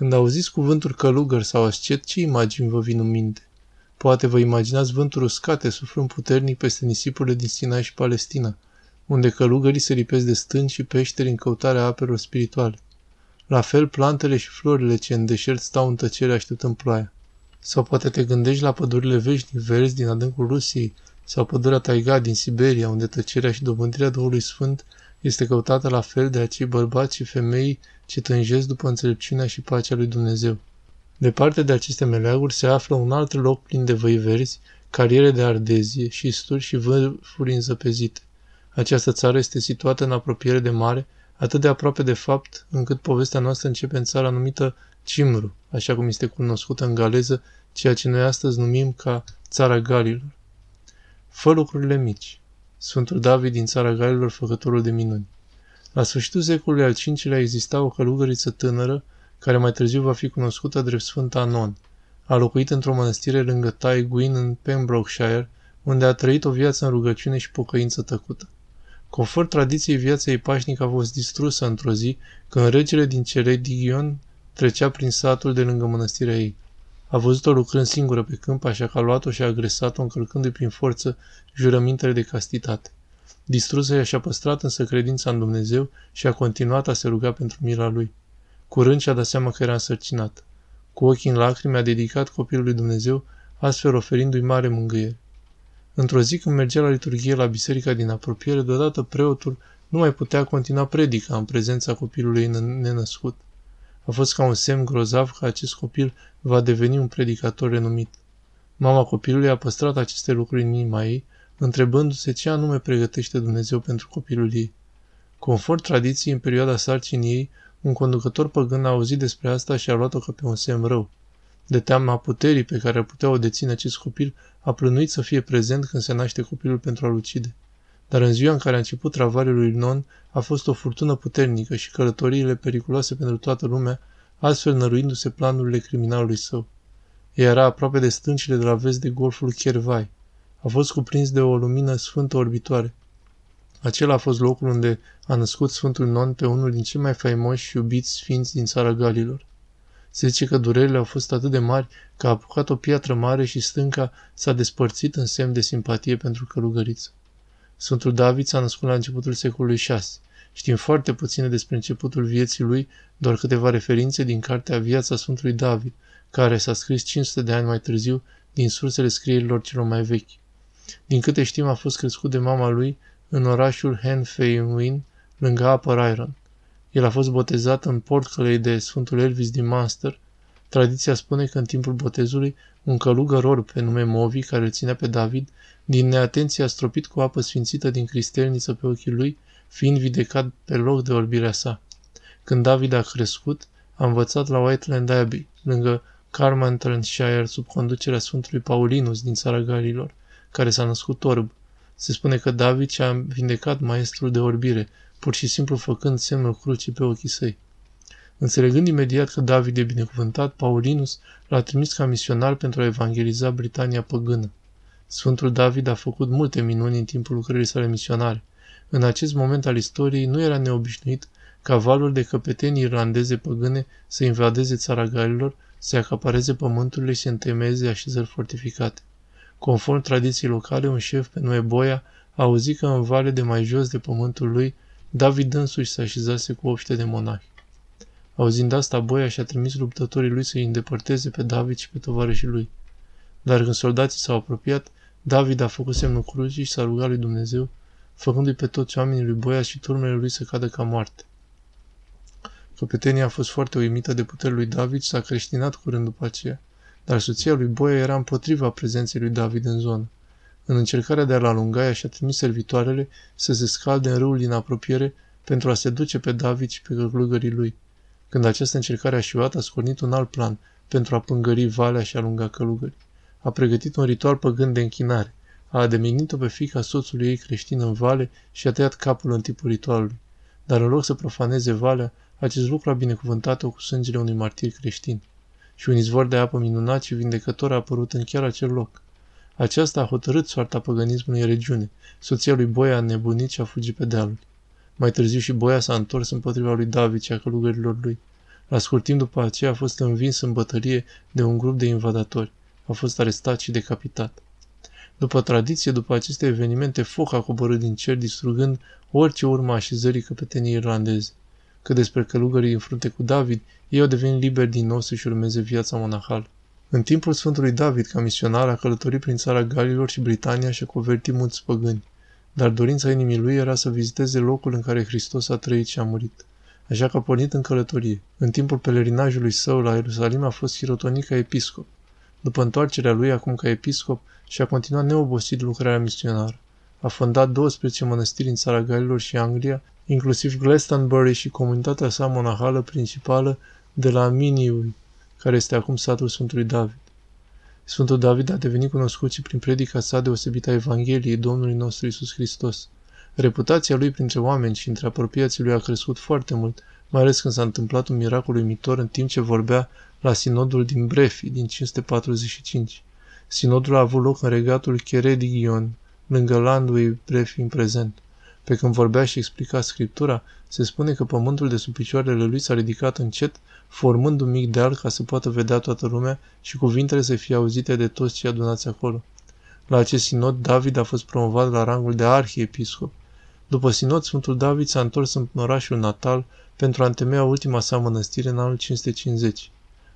Când auziți cuvântul călugăr sau ascet, ce imagini vă vin în minte? Poate vă imaginați vânturi uscate suflând puternic peste nisipurile din Sinai și Palestina, unde călugării se lipesc de stânci și peșteri în căutarea apelor spirituale. La fel, plantele și florile ce în deșert stau în tăcere așteptând ploaia. Sau poate te gândești la pădurile veșnic verzi din adâncul Rusiei, sau pădurea taiga din Siberia, unde tăcerea și dobândirea Duhului Sfânt este căutată la fel de acei bărbați și femei ce tânjesc după înțelepciunea și pacea lui Dumnezeu. Departe de aceste meleaguri se află un alt loc plin de văi verzi, cariere de ardezie, șisturi și vârfuri înzăpezite. Această țară este situată în apropiere de mare, atât de aproape de fapt, încât povestea noastră începe în țara numită Cimru, așa cum este cunoscută în galeză, ceea ce noi astăzi numim ca țara Galilor. Fă lucrurile mici. Sfântul David din țara Galilor, făcătorul de minuni. La sfârșitul secolului al V-lea exista o călugăriță tânără, care mai târziu va fi cunoscută drept Sfânta Anon. A locuit într-o mănăstire lângă Tai Gwyn în Pembrokeshire, unde a trăit o viață în rugăciune și pocăință tăcută. Conform tradiției, viața ei pașnică a fost distrusă într-o zi, când regele din Ceredigion trecea prin satul de lângă mănăstirea ei. A văzut-o lucrând singură pe câmp, așa că a luat-o și a agresat-o, încălcându-i prin forță jurămintele de castitate. Distrusă ea și-a păstrat însă credința în Dumnezeu și a continuat a se ruga pentru mila lui. Curând și-a dat seama că era însărcinat. Cu ochii în lacrimi a dedicat copilul lui Dumnezeu, astfel oferindu-i mare mângâiere. Într-o zi când mergea la liturghie la biserica din apropiere, deodată preotul nu mai putea continua predica în prezența copilului nenăscut. A fost ca un semn grozav că acest copil va deveni un predicator renumit. Mama copilului a păstrat aceste lucruri în inima ei, întrebându-se ce anume pregătește Dumnezeu pentru copilul ei. Conform tradiției, în perioada sarcinii ei, un conducător păgân a auzit despre asta și a luat-o ca pe un semn rău. De teama puterii pe care ar putea o deține acest copil, a plănuit să fie prezent când se naște copilul pentru a-l ucide. Dar în ziua în care a început travaliul lui Non, a fost o furtună puternică și călătoriile periculoase pentru toată lumea, astfel năruindu-se planurile criminalului său. Ea era aproape de stâncile de la vest de golful Chervai. A fost cuprins de o lumină sfântă orbitoare. Acela a fost locul unde a născut Sfântul Non pe unul din cei mai faimoși și iubiți sfinți din țara Galilor. Se zice că durerile au fost atât de mari că a apucat o piatră mare și stânca s-a despărțit în semn de simpatie pentru călugăriță. Sfântul David s-a născut la începutul secolului VI. Știm foarte puține despre începutul vieții lui, doar câteva referințe din cartea Viața Sfântului David, care s-a scris 500 de ani mai târziu din sursele scrierilor celor mai vechi. Din câte știm, a fost crescut de mama lui în orașul Henfein, lângă apă Ryron. El a fost botezat în portcălei de Sfântul Elvis din Munster. Tradiția spune că în timpul botezului, un călugăr orb pe nume Movi, care îl ținea pe David, din neatenție a stropit cu apă sfințită din cristelniță pe ochii lui, fiind vindecat pe loc de orbirea sa. Când David a crescut, a învățat la Whiteland Abbey, lângă Carmarthenshire, sub conducerea Sfântului Paulinus din țara Galilor, care s-a născut orb. Se spune că David și-a vindecat maestrul de orbire, pur și simplu făcând semnul crucii pe ochii săi. Înțelegând imediat că David e binecuvântat, Paulinus l-a trimis ca misionar pentru a evangeliza Britania păgână. Sfântul David a făcut multe minuni în timpul lucrării sale misionare. În acest moment al istoriei nu era neobișnuit ca valuri de căpetenii irlandeze păgâne să invadeze țara Galilor, să acapareze pământurile și să întemeieze așezări fortificate. Conform tradiției locale, un șef pe nume Boia a auzit că în vale de mai jos de pământul lui, David însuși se așezase cu oște de monahi. Auzind asta, Boia și-a trimis luptătorii lui să-i îndepărteze pe David și pe tovarășii lui. Dar când soldații s-au apropiat, David a făcut semnul crucii și s-a rugat lui Dumnezeu, făcându-i pe toți oamenii lui Boia și turmele lui să cadă ca moarte. Căpetenia a fost foarte uimită de puterea lui David și s-a creștinat curând după aceea, dar soția lui Boia era împotriva prezenței lui David în zonă. În încercarea de a-l alunga, ea și-a trimis servitoarele să se scalde în râul din apropiere pentru a se duce pe David și pe călugării lui. Când această încercare a șiuat, a scornit un alt plan pentru a pângări valea și a alunga călugării a pregătit un ritual păgân de închinare. A ademenit-o pe fica soțului ei creștin în vale și a tăiat capul în tipul ritualului. Dar în loc să profaneze valea, acest lucru a binecuvântat-o cu sângele unui martir creștin. Și un izvor de apă minunat și vindecător a apărut în chiar acel loc. Aceasta a hotărât soarta păgânismului în regiune. Soția lui Boia a nebunit și a fugit pe dealul. Mai târziu și Boia s-a întors împotriva lui David și a călugărilor lui. La scurt timp după aceea a fost învins în bătălie de un grup de invadatori. A fost arestat și decapitat. După tradiție, după aceste evenimente, foc a coborât din cer, distrugând orice urmă așezării căpetenii irlandeze. Că despre călugării în frunte cu David, ei au devenit liberi din nou să-și urmeze viața monahală. În timpul Sfântului David, ca misionar, a călătorit prin țara Galilor și Britania și a convertit mulți păgâni. Dar dorința inimii lui era să viziteze locul în care Hristos a trăit și a murit. Așa că a pornit în călătorie. În timpul pelerinajului său la Ierusalim a fost hirotonit ca episcop. După întoarcerea lui acum ca episcop, și-a continuat neobosit lucrarea misionară. A fondat 12 mănăstiri în țara Galilor și Anglia, inclusiv Glastonbury și comunitatea sa monahală principală de la Miniui, care este acum satul Sfântului David. Sfântul David a devenit cunoscut și prin predica sa deosebită a Evangheliei Domnului nostru Isus Hristos. Reputația lui printre oameni și între apropiații lui a crescut foarte mult, mai ales când s-a întâmplat un miracol uimitor în timp ce vorbea la sinodul din Brefi din 545. Sinodul a avut loc în regatul Cheredigion, lângă landul Brefi în prezent. Pe când vorbea și explica scriptura, se spune că pământul de sub picioarele lui s-a ridicat încet, formând un mic deal ca să poată vedea toată lumea și cuvintele să fie auzite de toți cei adunați acolo. La acest sinod, David a fost promovat la rangul de arhiepiscop. După sinod, Sfântul David s-a întors în orașul natal pentru a întemeia ultima sa mănăstire în anul 550.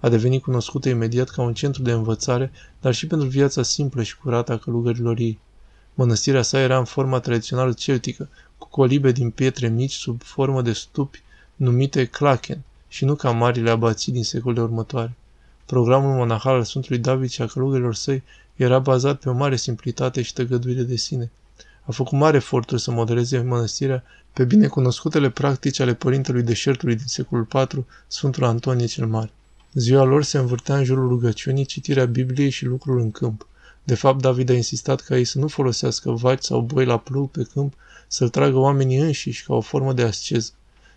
A devenit cunoscută imediat ca un centru de învățare, dar și pentru viața simplă și curată a călugărilor ei. Mănăstirea sa era în forma tradițională celtică, cu colibe din pietre mici sub formă de stupi numite clachen și nu ca marile abații din secolele următoare. Programul monahal al Sfântului David și a călugărilor săi era bazat pe o mare simplitate și tăgăduire de sine. A făcut mare eforturi să modeleze mănăstirea pe binecunoscutele practici ale părintelui deșertului din secolul IV, Sfântul Antonie cel Mare. Ziua lor se învârtea în jurul rugăciunii, citirea Bibliei și lucrul în câmp. De fapt, David a insistat ca ei să nu folosească vaci sau boi la plug pe câmp, să-l tragă oamenii înșiși ca o formă de asceză.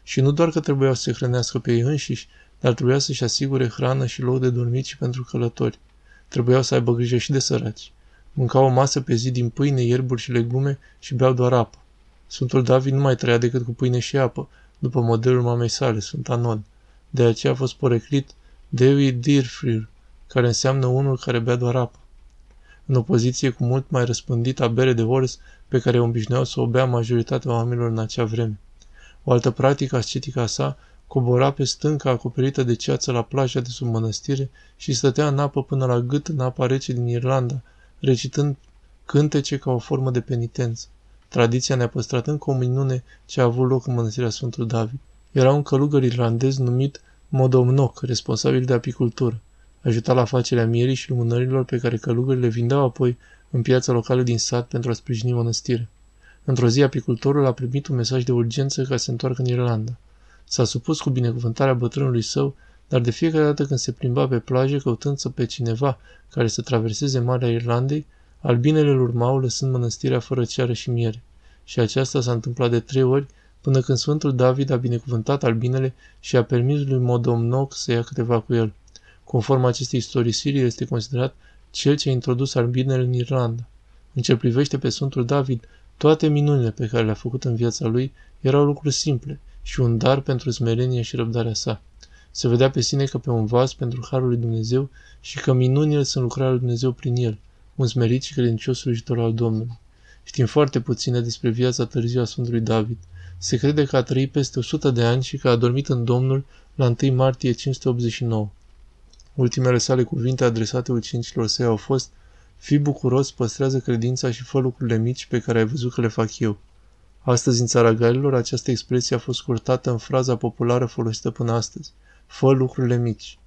Și nu doar că trebuiau să se hrănească pe ei înșiși, dar trebuia să-și asigure hrană și loc de dormit și pentru călători. Trebuiau să aibă grijă și de săraci. Mâncau o masă pe zi din pâine, ierburi și legume și beau doar apă. Sfântul David nu mai trăia decât cu pâine și apă, după modelul mamei sale, Sfânt Anon. De aceea a fost poreclit Dewi Dirfrir, care înseamnă unul care bea doar apă. În opoziție cu mult mai răspândită bere de ors pe care obișnuiau să o bea majoritatea oamenilor în acea vreme. O altă practică ascetică a sa cobora pe stânca acoperită de ceață la plaja de sub mănăstire și stătea în apă până la gât în apa rece din Irlanda, recitând cântece ca o formă de penitență. Tradiția ne-a păstrat încă o minune ce a avut loc în mănăstirea Sfântul David. Era un călugăr irlandez numit Modomnoc, responsabil de apicultură. Ajuta la afacerea mierii și lumânărilor pe care călugările vindeau apoi în piața locală din sat pentru a sprijini mănăstirea. Într-o zi, apicultorul a primit un mesaj de urgență ca să se întoarcă în Irlanda. S-a supus cu binecuvântarea bătrânului său, dar de fiecare dată când se plimba pe plajă căutând să pe cineva care să traverseze Marea Irlandei, albinele îl urmau lăsând mănăstirea fără ceară și miere. Și aceasta s-a întâmplat de trei ori, până când Sfântul David a binecuvântat albinele și a permis lui Modomnoc să ia câteva cu el. Conform acestei istorisiri, este considerat cel ce a introdus albinele în Irlanda. În ce privește pe Sfântul David, toate minunile pe care le-a făcut în viața lui erau lucruri simple și un dar pentru smerenie și răbdarea sa. Se vedea pe sine ca pe un vas pentru harul lui Dumnezeu și că minunile sunt lucrarea lui Dumnezeu prin el, un smerit și credincios slujitor al Domnului. Știm foarte puține despre viața târziu a Sfântului David. Se crede că a trăit peste 100 de ani și că a dormit în Domnul la 1 martie 589. Ultimele sale cuvinte adresate ucenicilor săi au fost Fii bucuros, păstrează credința și fă lucrurile mici pe care ai văzut că le fac eu. Astăzi, în țara Galilor, această expresie a fost scurtată în fraza populară folosită până astăzi. Fă lucrurile mici.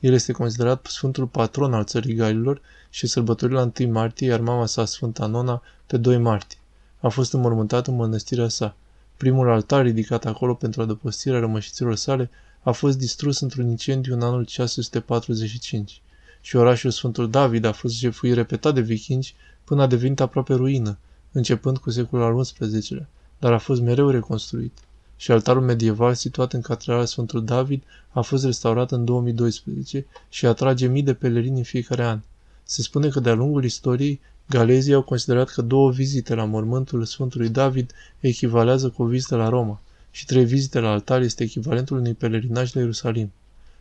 El este considerat sfântul patron al țării Galilor și sărbătorit la 1 martie, iar mama sa, Sfânta Nona, pe 2 martie. A fost înmormântat în mănăstirea sa. Primul altar ridicat acolo pentru adăpostirea rămășiților sale a fost distrus într-un incendiu în anul 645 și orașul Sfântul David a fost jefuit repetat de vikingi până a devenit aproape ruină, începând cu secolul al XI-lea, dar a fost mereu reconstruit. Și altarul medieval situat în catedrala Sfântul David a fost restaurat în 2012 și atrage mii de pelerini în fiecare an. Se spune că de-a lungul istoriei, galezii au considerat că două vizite la mormântul Sfântului David echivalează cu o vizită la Roma și trei vizite la altar este echivalentul unui pelerinaj la Ierusalim.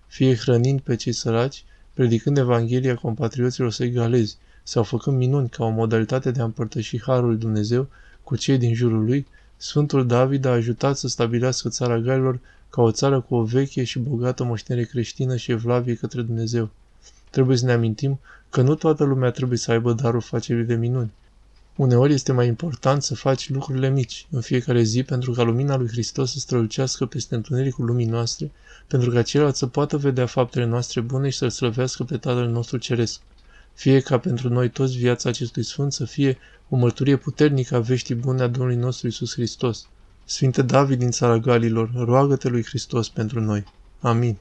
Fie hrănind pe cei săraci, predicând Evanghelia compatrioților săi galezi, sau făcând minuni ca o modalitate de a împărtăși Harul lui Dumnezeu cu cei din jurul lui, Sfântul David a ajutat să stabilească țara Galilor ca o țară cu o veche și bogată moștenire creștină și evlavie către Dumnezeu. Trebuie să ne amintim că nu toată lumea trebuie să aibă darul facerii de minuni. Uneori este mai important să faci lucrurile mici în fiecare zi pentru ca lumina lui Hristos să strălucească peste întunericul lumii noastre, pentru ca ceilalți să poată vedea faptele noastre bune și să-L slăvească pe Tatăl nostru Ceresc. Fie ca pentru noi toți viața acestui Sfânt să fie o mărturie puternică a veștii bune a Domnului nostru Isus Hristos. Sfinte David din țara Galilor, roagă-te lui Hristos pentru noi. Amin.